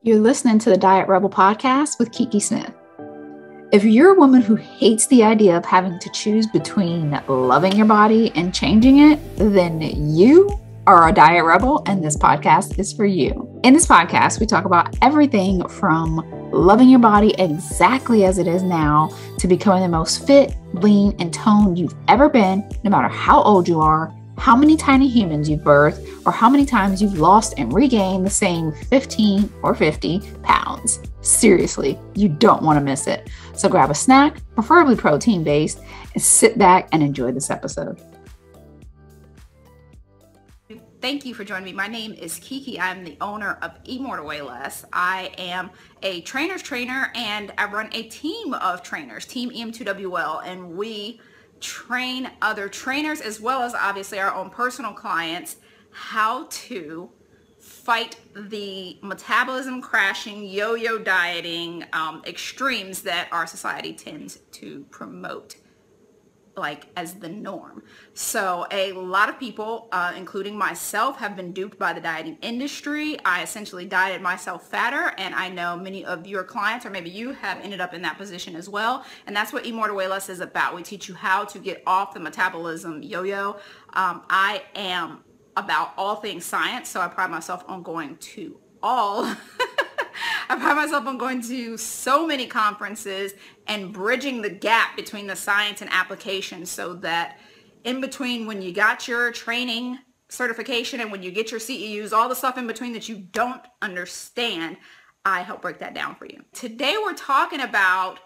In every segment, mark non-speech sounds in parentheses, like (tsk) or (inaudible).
You're listening to the Diet Rebel podcast with Kiki Smith. If you're a woman who hates the idea of having to choose between loving your body and changing it, then you are a diet rebel and this podcast is for you. In this podcast, we talk about everything from loving your body exactly as it is now to becoming the most fit, lean, and toned you've ever been, no matter how old you are how many tiny humans you've birthed, or how many times you've lost and regained the same 15 or 50 pounds. Seriously, you don't want to miss it. So grab a snack, preferably protein based, and sit back and enjoy this episode. Thank you for joining me. My name is Kiki. I'm the owner of More to Less. I am a trainer's trainer and I run a team of trainers, Team EM2WL, and we train other trainers as well as obviously our own personal clients how to fight the metabolism crashing, yo-yo dieting um, extremes that our society tends to promote like as the norm. So a lot of people, uh, including myself, have been duped by the dieting industry. I essentially dieted myself fatter and I know many of your clients or maybe you have ended up in that position as well. And that's what Eat More Less is about. We teach you how to get off the metabolism yo-yo. Um, I am about all things science, so I pride myself on going to all (laughs) I pride myself on going to so many conferences and bridging the gap between the science and application so that in between when you got your training certification and when you get your CEUs, all the stuff in between that you don't understand, I help break that down for you. Today we're talking about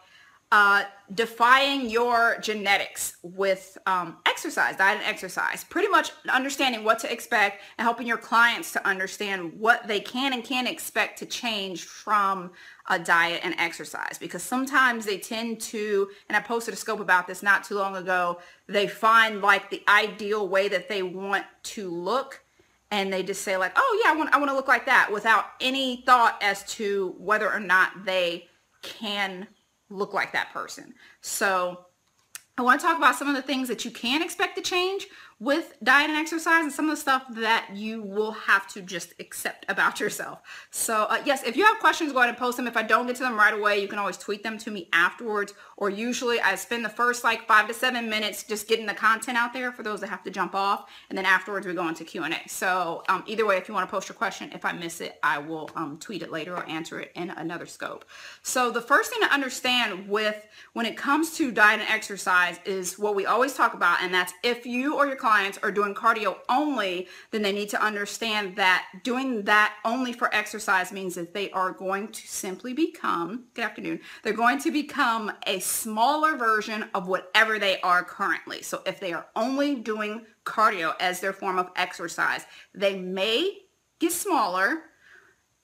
uh, defying your genetics with um, exercise, diet and exercise. Pretty much understanding what to expect and helping your clients to understand what they can and can't expect to change from a diet and exercise. Because sometimes they tend to, and I posted a scope about this not too long ago, they find like the ideal way that they want to look and they just say like, oh yeah, I want, I want to look like that without any thought as to whether or not they can look like that person. So I want to talk about some of the things that you can expect to change with diet and exercise and some of the stuff that you will have to just accept about yourself. So uh, yes, if you have questions, go ahead and post them. If I don't get to them right away, you can always tweet them to me afterwards. Or usually I spend the first like five to seven minutes just getting the content out there for those that have to jump off. And then afterwards we go into Q&A. So um, either way, if you want to post your question, if I miss it, I will um, tweet it later or answer it in another scope. So the first thing to understand with when it comes to diet and exercise is what we always talk about. And that's if you or your clients are doing cardio only, then they need to understand that doing that only for exercise means that they are going to simply become, good afternoon, they're going to become a smaller version of whatever they are currently. So if they are only doing cardio as their form of exercise, they may get smaller,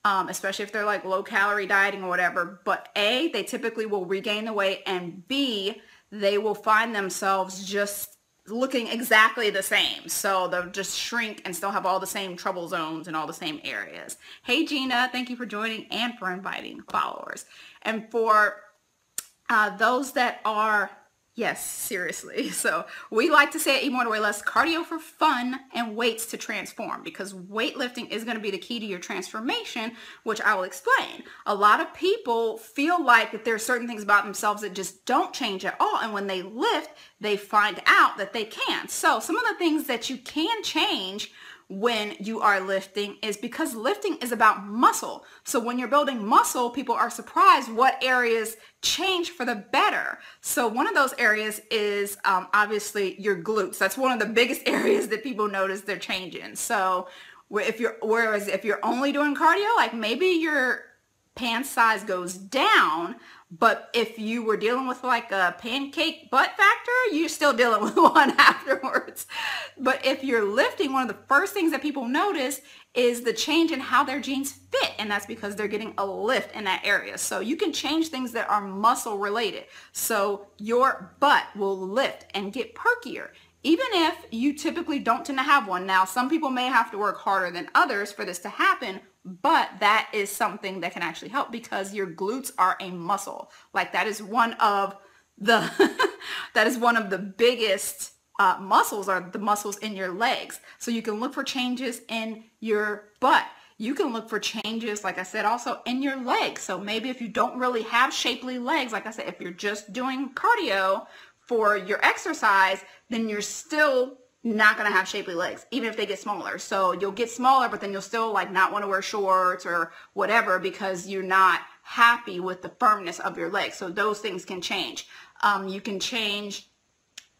um, especially if they're like low calorie dieting or whatever. But A, they typically will regain the weight and B, they will find themselves just looking exactly the same. So they'll just shrink and still have all the same trouble zones and all the same areas. Hey Gina, thank you for joining and for inviting followers. And for uh, those that are Yes, seriously. (laughs) So we like to say at Eat Weigh Less, cardio for fun and weights to transform because weightlifting is going to be the key to your transformation, which I will explain. A lot of people feel like that there are certain things about themselves that just don't change at all. And when they lift, they find out that they can. So some of the things that you can change when you are lifting is because lifting is about muscle. So when you're building muscle, people are surprised what areas change for the better. So one of those areas is um, obviously your glutes. That's one of the biggest (laughs) areas that people notice they're changing. So if you're, whereas if you're only doing cardio, like maybe your pants size goes down, but if you were dealing with like a pancake butt factor, you're still dealing (laughs) with one afterwards. But if you're lifting, one of the first things that people notice is the change in how their jeans fit. And that's because they're getting a lift in that area. So you can change things that are muscle related. So your butt will lift and get perkier even if you typically don't tend to have one. Now, some people may have to work harder than others for this to happen, but that is something that can actually help because your glutes are a muscle. Like that is one of the, (laughs) that is one of the biggest uh, muscles are the muscles in your legs. So you can look for changes in your butt. you can look for changes, like I said, also in your legs. So maybe if you don't really have shapely legs, like I said, if you're just doing cardio for your exercise, then you're still not going to have shapely legs, even if they get smaller. So you'll get smaller, but then you'll still like not want to wear shorts or whatever because you're not happy with the firmness of your legs. So those things can change. Um, you can change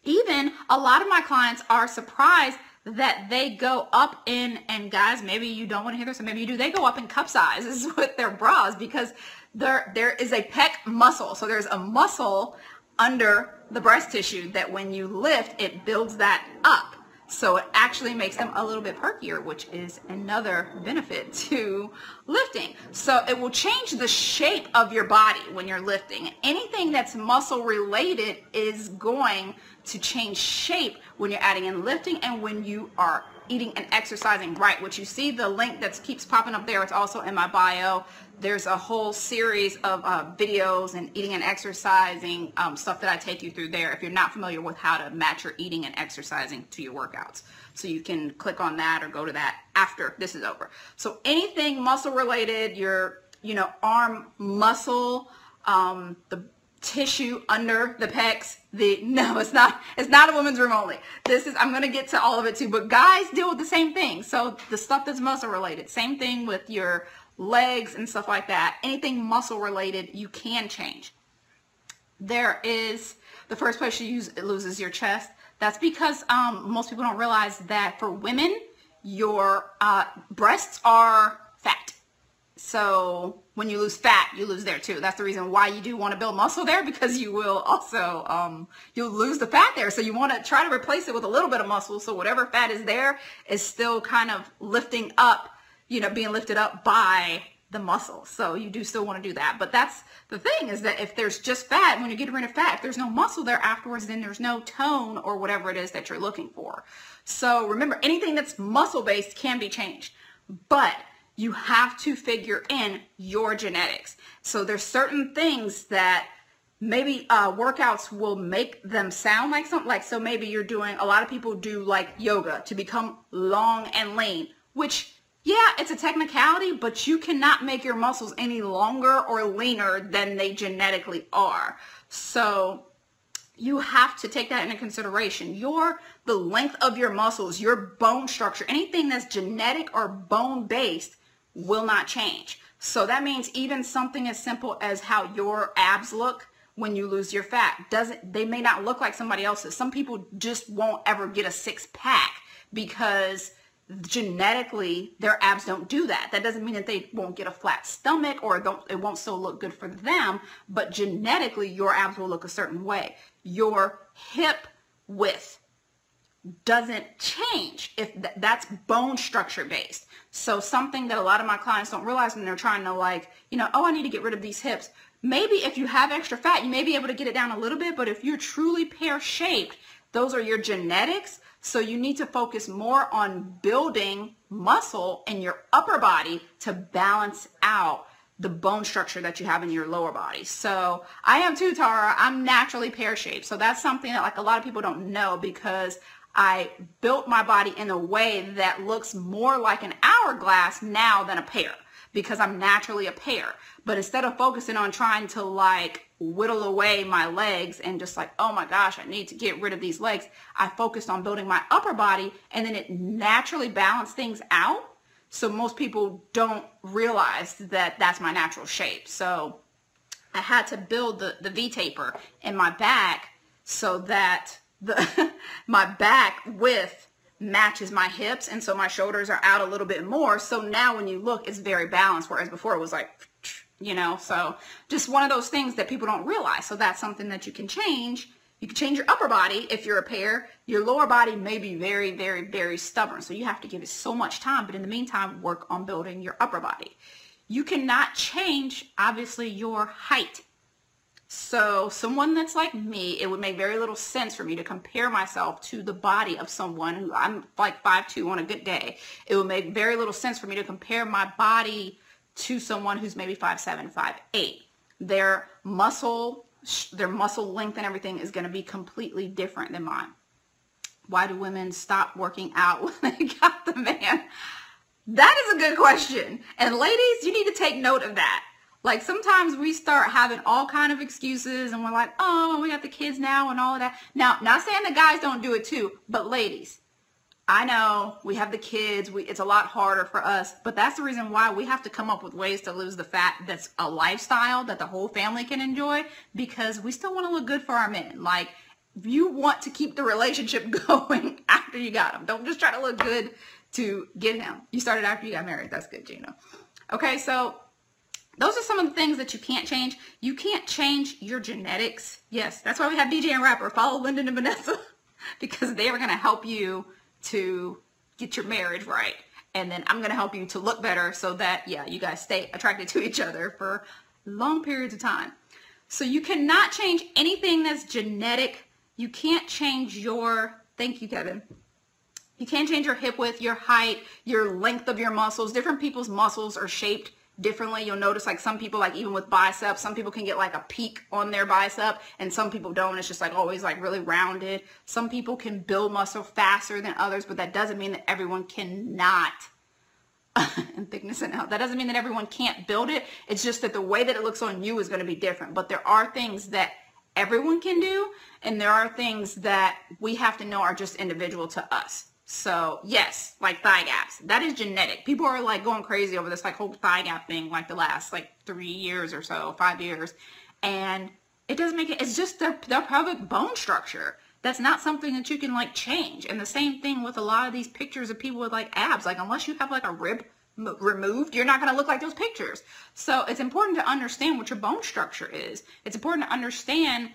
even a lot of my clients are surprised that they go up in, and guys, maybe you don't want to hear this, or maybe you do, they go up in cup sizes (laughs) with their bras because there there is a pec muscle. So there's a muscle under the breast tissue that when you lift, it builds that up. So it actually makes them a little bit perkier, which is another benefit (laughs) to lifting. So it will change the shape of your body when you're lifting. Anything that's muscle related is going to change shape when you're adding in lifting and when you are eating and exercising right, which you see the link that keeps popping up there. It's also in my bio. There's a whole series of uh, videos and eating and exercising um, stuff that I take you through there if you're not familiar with how to match your eating and exercising to your workouts. So you can click on that or go to that after this is over. So anything muscle related, your, you know, arm muscle, um, the tissue under the pecs. The no, it's not. It's not a woman's room only. This is. I'm gonna get to all of it too. But guys deal with the same thing. So the stuff that's muscle related. Same thing with your legs and stuff like that. Anything muscle related, you can change. There is the first place you use it loses your chest. That's because um, most people don't realize that for women, your uh, breasts are fat. So when you lose fat, you lose there too. That's the reason why you do want to build muscle there because you will also, um, you'll lose the fat there. So you want to try to replace it with a little bit of muscle. So whatever fat is there is still kind of lifting up, you know, being lifted up by the muscle. So you do still want to do that. But that's the thing is that if there's just fat, when you get rid of fat, if there's no muscle there afterwards, then there's no tone or whatever it is that you're looking for. So remember, anything that's muscle based can be changed. But you have to figure in your genetics. So there's certain things that maybe uh, workouts will make them sound like something like so maybe you're doing a lot of people do like yoga to become long and lean which yeah it's a technicality but you cannot make your muscles any longer or leaner than they genetically are so you have to take that into consideration your the length of your muscles your bone structure anything that's genetic or bone based will not change. So that means even something as simple as how your abs look when you lose your fat doesn't they may not look like somebody else's. Some people just won't ever get a six pack because genetically their abs don't do that. That doesn't mean that they won't get a flat stomach or it won't still look good for them, but genetically your abs will look a certain way. Your hip width doesn't change if th- that's bone structure based. So something that a lot of my clients don't realize when they're trying to like, you know, oh, I need to get rid of these hips. Maybe if you have extra fat, you may be able to get it down a little bit, but if you're truly pear shaped, those are your genetics. So you need to focus more on building muscle in your upper body to balance out the bone structure that you have in your lower body. So I am too, Tara. I'm naturally pear shaped. So that's something that like a lot of people don't know because I built my body in a way that looks more like an hourglass now than a pear because I'm naturally a pear. But instead of focusing on trying to like whittle away my legs and just like, oh my gosh, I need to get rid of these legs, I focused on building my upper body and then it naturally balanced things out. So most people don't realize that that's my natural shape. So I had to build the, the V-taper in my back so that the (laughs) my back width matches my hips and so my shoulders are out a little bit more. So now when you look it's very balanced whereas before it was like (tsk) you know so just one of those things that people don't realize. So that's something that you can change. You can change your upper body if you're a pair. Your lower body may be very very very stubborn. So you have to give it so much time. But in the meantime work on building your upper body. You cannot change obviously your height so someone that's like me, it would make very little sense for me to compare myself to the body of someone who I'm like 5'2 on a good day. It would make very little sense for me to compare my body to someone who's maybe 5'7, 5'8. Their muscle, their muscle length and everything is going to be completely different than mine. Why do women stop working out (laughs) when they got the man? That is a good question. And ladies, you need to take note of that. Like sometimes we start having all kind of excuses and we're like, oh, we got the kids now and all of that. Now, not saying the guys don't do it too, but ladies, I know we have the kids. We, it's a lot harder for us, but that's the reason why we have to come up with ways to lose the fat that's a lifestyle that the whole family can enjoy because we still want to look good for our men. Like you want to keep the relationship (laughs) going after you got him. Don't just try to look good to get him. You started after you got married. That's good, Gina. Okay, so those are some of the things that you can't change. You can't change your genetics. Yes, that's why we have DJ and Rapper. Follow Lyndon and Vanessa (laughs) because they are going to help you to get your marriage right. And then I'm going to help you to look better so that, yeah, you guys stay attracted to each other for long periods of time. So you cannot change anything that's genetic. You can't change your, thank you, Kevin. You can't change your hip width, your height, your length of your muscles. Different people's muscles are shaped differently. You'll notice like some people, like even with biceps, some people can get like a peak on their bicep and some people don't. It's just like always like really rounded. Some people can build muscle faster than others, but that doesn't mean that everyone cannot (laughs) and thickness and health. That doesn't mean that everyone can't build it. It's just that the way that it looks on you is going to be different. But there are things that everyone can do and there are things that we have to know are just individual to us. So yes, like thigh gaps. That is genetic. People are like going crazy over this like whole thigh gap thing like the last like three years or so, five years. And it doesn't make it, it's just their, their pelvic bone structure. That's not something that you can like change. And the same thing with a lot of these pictures of people with like abs. Like unless you have like a rib removed, you're not going to look like those pictures. So it's important to understand what your bone structure is. It's important to understand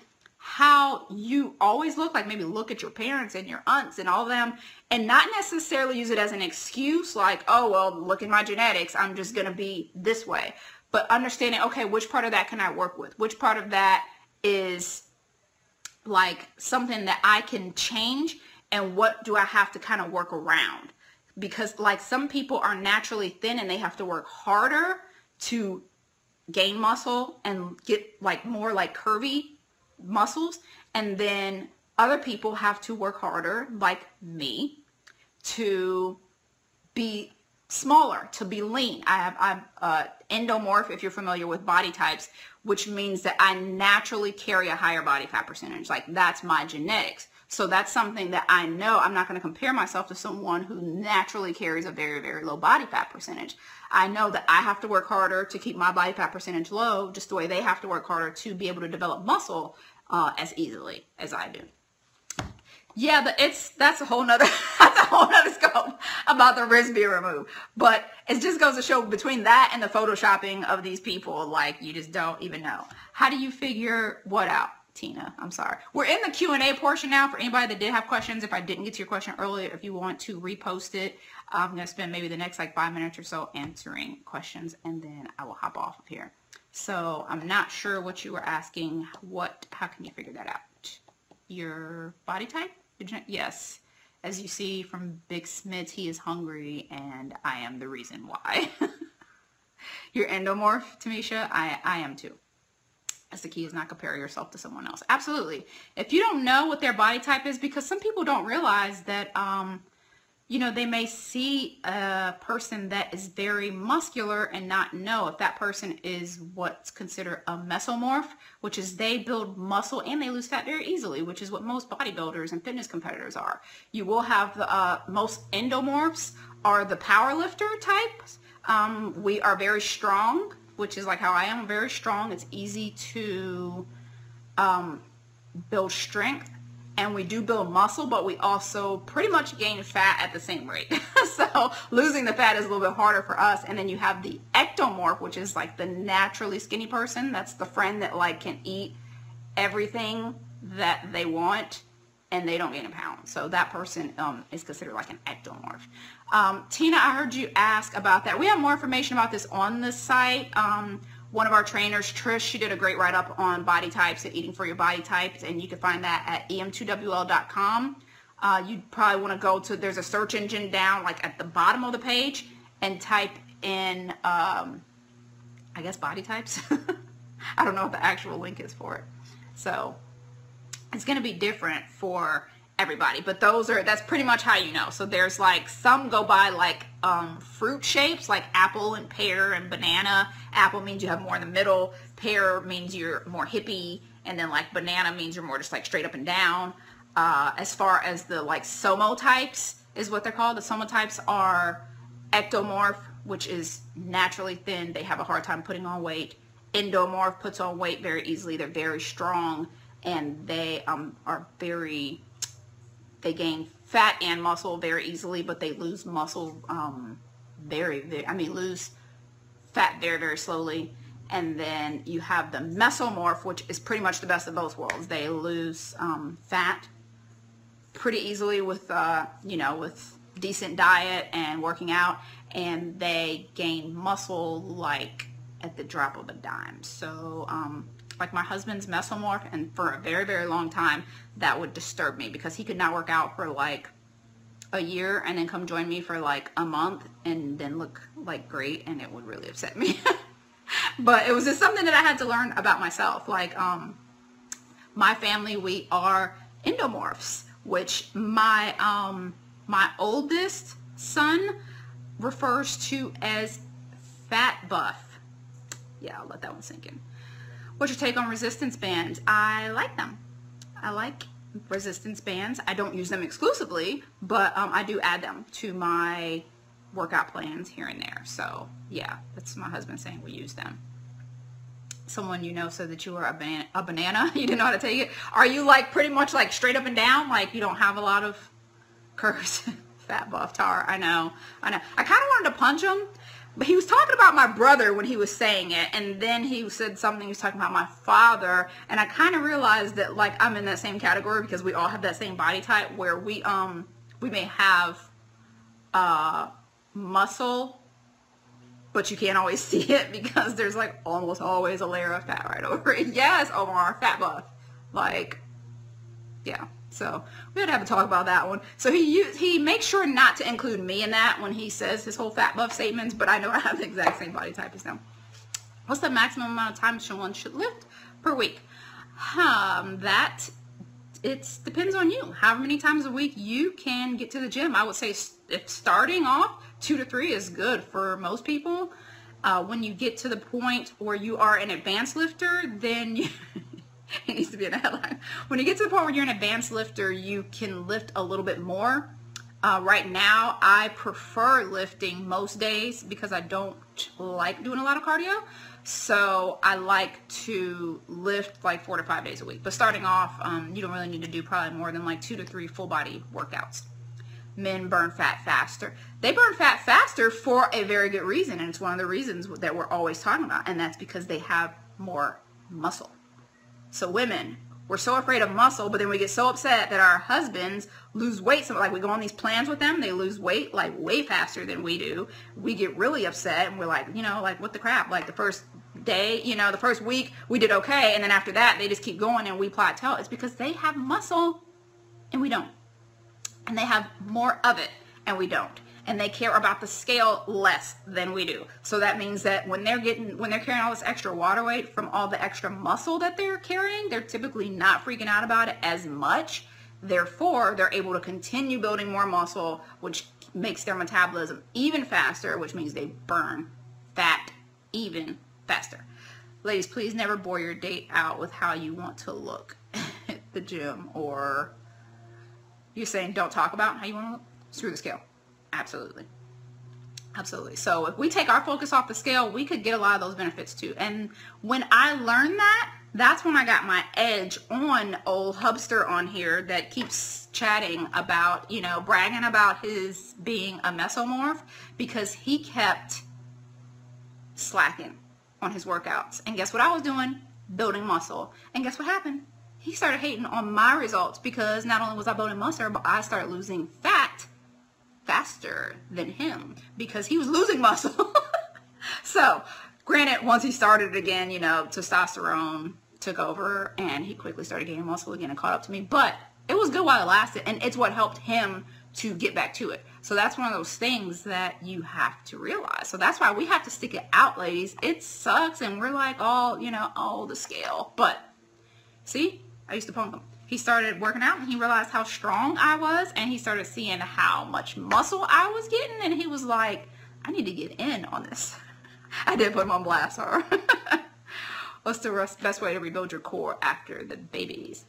how you always look like maybe look at your parents and your aunts and all of them and not necessarily use it as an excuse like oh well look at my genetics i'm just going to be this way. But understanding okay which part of that can i work with? Which part of that is like something that i can change and what do i have to kind of work around? Because like some people are naturally thin and they have to work harder to gain muscle and get like more like curvy muscles and then other people have to work harder like me to be smaller to be lean. I have i'm uh, endomorph if you're familiar with body types which means that i naturally carry a higher body fat percentage. Like that's my genetics. So that's something that i know i'm not going to compare myself to someone who naturally carries a very very low body fat percentage. I know that I have to work harder to keep my body fat percentage low, just the way they have to work harder to be able to develop muscle uh, as easily as I do. Yeah, but it's that's a whole nother (laughs) that's a whole nother scope about the wrist being removed. But it just goes to show between that and the photoshopping of these people, like you just don't even know. How do you figure what out? Tina. I'm sorry. We're in the Q&A portion now for anybody that did have questions. If I didn't get to your question earlier, if you want to repost it, I'm to spend maybe the next like five minutes or so answering questions and then I will hop off of here. So I'm not sure what you were asking. What, how can you figure that out? Your body type? Yes. As you see from Big Smith, he is hungry and I am the reason why. (laughs) Your endomorph, Tamisha, I, I am too. That's the key is not compare yourself to someone else. Absolutely. If you don't know what their body type is, because some people don't realize that, um, you know, they may see a person that is very muscular and not know if that person is what's considered a mesomorph, which is they build muscle and they lose fat very easily, which is what most bodybuilders and fitness competitors are. You will have the uh, most endomorphs are the power lifter types. Um, we are very strong which is like how I am, very strong. It's easy to um, build strength and we do build muscle, but we also pretty much gain fat at the same rate. (laughs) so losing the fat is a little bit harder for us. And then you have the ectomorph, which is like the naturally skinny person. That's the friend that like can eat everything that they want and they don't gain a pound. So that person um, is considered like an ectomorph. Um, Tina, I heard you ask about that. We have more information about this on the site. Um, one of our trainers, Trish, she did a great write-up on body types and eating for your body types, and you can find that at em2wl.com. Uh, you probably want to go to, there's a search engine down like at the bottom of the page and type in, um, I guess, body types. (laughs) I don't know what the actual link is for it. So it's going to be different for everybody but those are that's pretty much how you know so there's like some go by like um, fruit shapes like apple and pear and banana. Apple means you have more in the middle. Pear means you're more hippie. And then like banana means you're more just like straight up and down. Uh, as far as the like somatotypes is what they're called. The somatotypes are ectomorph, which is naturally thin. They have a hard time putting on weight. Endomorph puts on weight very easily. They're very strong and they um, are very, they gain fat and muscle very easily, but they lose muscle um, very, very, I mean, lose fat very, very slowly. And then you have the mesomorph, which is pretty much the best of both worlds. They lose um, fat pretty easily with, uh, you know, with decent diet and working out. And they gain muscle like at the drop of a dime. So, um, like my husband's mesomorph, and for a very, very long time, that would disturb me because he could not work out for like a year and then come join me for like a month and then look like great and it would really upset me. (laughs) but it was just something that I had to learn about myself. Like um, my family, we are endomorphs, which my um, my oldest son refers to as fat buff. Yeah, I'll let that one sink in. What's your take on resistance bands? I like them. I like resistance bands. I don't use them exclusively, but um, I do add them to my workout plans here and there. So yeah, that's my husband saying we use them. Someone you know said that you were a, ban a banana. (laughs) You didn't know how to take it. Are you like pretty much like straight up and down? Like you don't have a lot of curves? (laughs) Fat buff tar. I know. I know. I kind of wanted to punch him but he was talking about my brother when he was saying it and then he said something he was talking about my father and i kind of realized that like i'm in that same category because we all have that same body type where we um we may have uh muscle but you can't always (laughs) see it because there's like almost always a layer of fat right over it. (laughs) Yes omar fat buff. Like yeah so we had to have a talk about that one. So he he makes sure not to include me in that when he says his whole fat buff statements, but I know I have the exact same body type as him. What's the maximum amount of time someone should lift per week? Um, that it depends on you. How many times a week you can get to the gym. I would say if starting off, two to three is good for most people. Uh, when you get to the point where you are an advanced lifter, then (laughs) you, (laughs) it needs to be in a headline. When you get to the point where you're an advanced lifter, you can lift a little bit more. Uh, right now, I prefer lifting most days because I don't like doing a lot of cardio. So I like to lift like four to five days a week. But starting off, um, you don't really need to do probably more than like two to three full body workouts. Men burn fat faster. They burn fat faster for a very good reason. And it's one of the reasons that we're always talking about. And that's because they have more muscle. So women, we're so afraid of muscle, but then we get so upset that our husbands lose weight. So like we go on these plans with them, they lose weight like way faster than we do. We get really upset and we're like, you know, like what the crap? Like the first day, you know, the first week we did okay. And then after that, they just keep going and we plateau. It's because they have muscle and we don't. And they have more of it and we don't and they care about the scale less than we do. So that means that when they're getting, when they're carrying all this extra water weight from all the extra muscle that they're carrying, they're typically not freaking out about it as much. Therefore, they're able to continue building more muscle, which makes their metabolism even faster, which means they burn fat even faster. Ladies, please never bore your date out with how you want to look (laughs) at the gym or you're saying don't talk about how you want to look. Screw the scale. Absolutely. Absolutely. So if we take our focus off the scale, we could get a lot of those benefits too. And when I learned that, that's when I got my edge on old Hubster on here that keeps chatting about, you know, bragging about his being a mesomorph because he kept slacking on his workouts. And guess what I was doing? Building muscle. And guess what happened? He started hating on my results because not only was I building muscle, but I started losing fat faster than him because he was losing muscle. (laughs) so, granted, once he started again, you know, testosterone took over and he quickly started gaining muscle again and caught up to me. But it was good while it lasted and it's what helped him to get back to it. So that's one of those things that you have to realize. So that's why we have to stick it out, ladies. It sucks and we're like all, you know, all the scale. But see, I used to pump them. He started working out and he realized how strong I was and he started seeing how much muscle I was getting and he was like, I need to get in on this. (laughs) I did put him on blast, huh? (laughs) What's the best way to rebuild your core after the babies?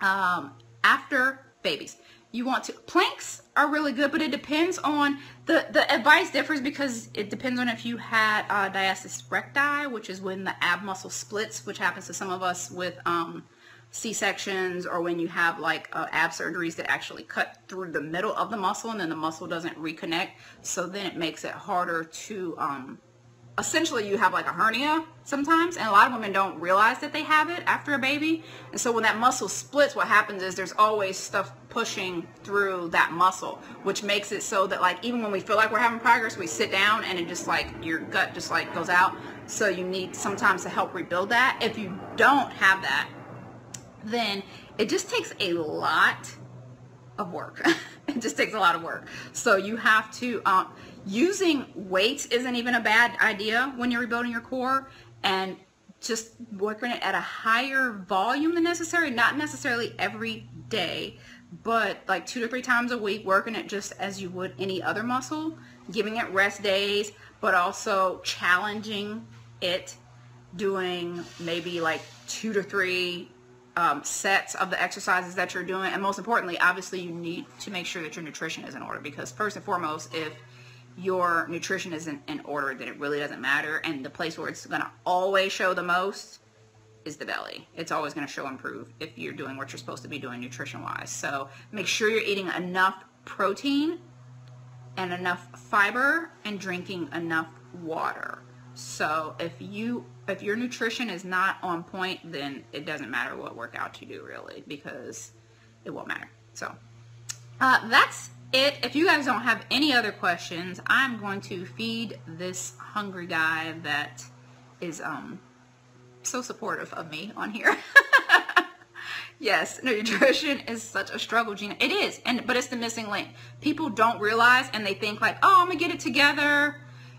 Um, after babies. You want to, planks are really good, but it depends on, the, the advice differs because it depends on if you had uh, diastasis recti, which is when the ab muscle splits, which happens to some of us with um, C-sections or when you have like uh, ab surgeries that actually cut through the middle of the muscle and then the muscle doesn't reconnect. So then it makes it harder to, um, essentially you have like a hernia sometimes and a lot of women don't realize that they have it after a baby. And so when that muscle splits, what happens is there's always stuff pushing through that muscle, which makes it so that like even when we feel like we're having progress, we sit down and it just like your gut just like goes out. So you need sometimes to help rebuild that. If you don't have that, then it just takes a lot of work. (laughs) it just takes a lot of work. So you have to, um, using weights isn't even a bad idea when you're rebuilding your core and just working it at a higher volume than necessary, not necessarily every day, but like two to three times a week, working it just as you would any other muscle, giving it rest days, but also challenging it, doing maybe like two to three um, sets of the exercises that you're doing. And most importantly, obviously you need to make sure that your nutrition is in order because first and foremost, if your nutrition isn't in order, then it really doesn't matter. And the place where it's going to always show the most is the belly. It's always going to show improve if you're doing what you're supposed to be doing nutrition-wise. So make sure you're eating enough protein and enough fiber and drinking enough water. So if you if your nutrition is not on point, then it doesn't matter what workout you do really because it won't matter. So uh, that's it. If you guys don't have any other questions, I'm going to feed this hungry guy that is um so supportive of me on here. (laughs) yes, nutrition is such a struggle, Gina. It is, and but it's the missing link. People don't realize and they think like, oh, I'm gonna get it together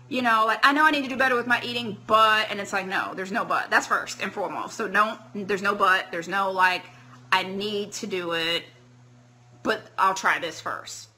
you know, like I know I need to do better with my eating, but, and it's like, no, there's no but. That's first and foremost. So don't, there's no but. There's no like, I need to do it, but I'll try this first.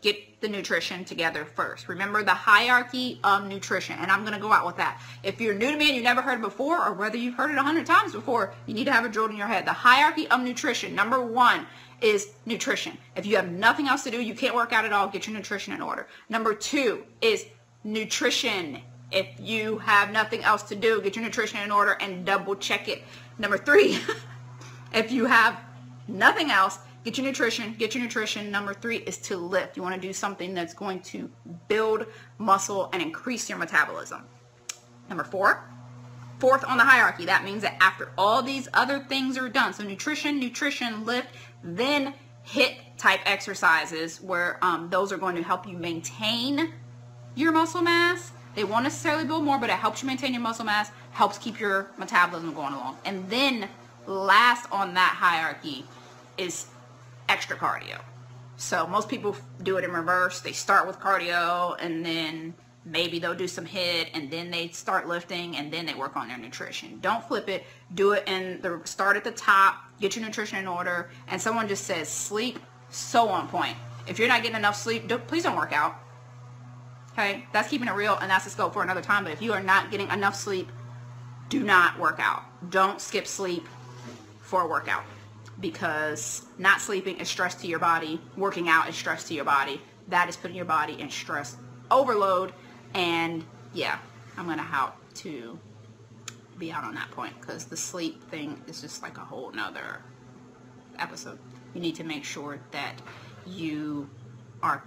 Get the nutrition together first. Remember the hierarchy of nutrition, and I'm going to go out with that. If you're new to me and you've never heard before, or whether you've heard it a hundred times before, you need to have it drilled in your head. The hierarchy of nutrition, number one, is nutrition. If you have nothing else to do, you can't work out at all, get your nutrition in order. Number two is nutrition. If you have nothing else to do, get your nutrition in order and double check it. Number three, (laughs) if you have nothing else, get your nutrition, get your nutrition. Number three is to lift. You want to do something that's going to build muscle and increase your metabolism. Number four, fourth on the hierarchy. That means that after all these other things are done, so nutrition, nutrition, lift, then HIIT type exercises where um, those are going to help you maintain your muscle mass. They won't necessarily build more, but it helps you maintain your muscle mass, helps keep your metabolism going along. And then last on that hierarchy is extra cardio. So most people do it in reverse. They start with cardio and then maybe they'll do some HIIT and then they start lifting and then they work on their nutrition. Don't flip it. Do it in the start at the top, get your nutrition in order. And someone just says sleep, so on point. If you're not getting enough sleep, don't, please don't work out. Okay, that's keeping it real and that's the scope for another time. But if you are not getting enough sleep, do not work out. Don't skip sleep for a workout because not sleeping is stress to your body. Working out is stress to your body. That is putting your body in stress overload. And yeah, I'm going to have to be out on that point because the sleep thing is just like a whole nother episode. You need to make sure that you are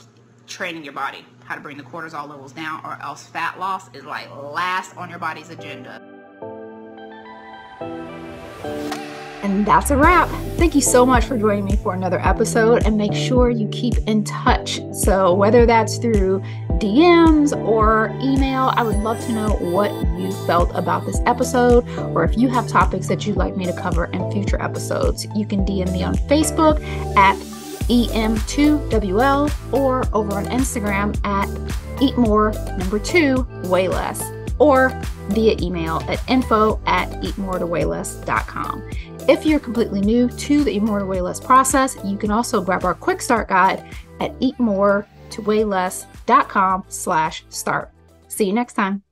training your body how to bring the cortisol levels down or else fat loss is like last on your body's agenda. And that's a wrap. Thank you so much for joining me for another episode and make sure you keep in touch. So, whether that's through DMs or email, I would love to know what you felt about this episode or if you have topics that you'd like me to cover in future episodes. You can DM me on Facebook at EM2WL or over on Instagram at Eat More number two, Weigh less. or via email at info at eatmoretoway If you're completely new to the Eat More to Weigh Less process, you can also grab our quick start guide at eatmoretoway slash start. See you next time.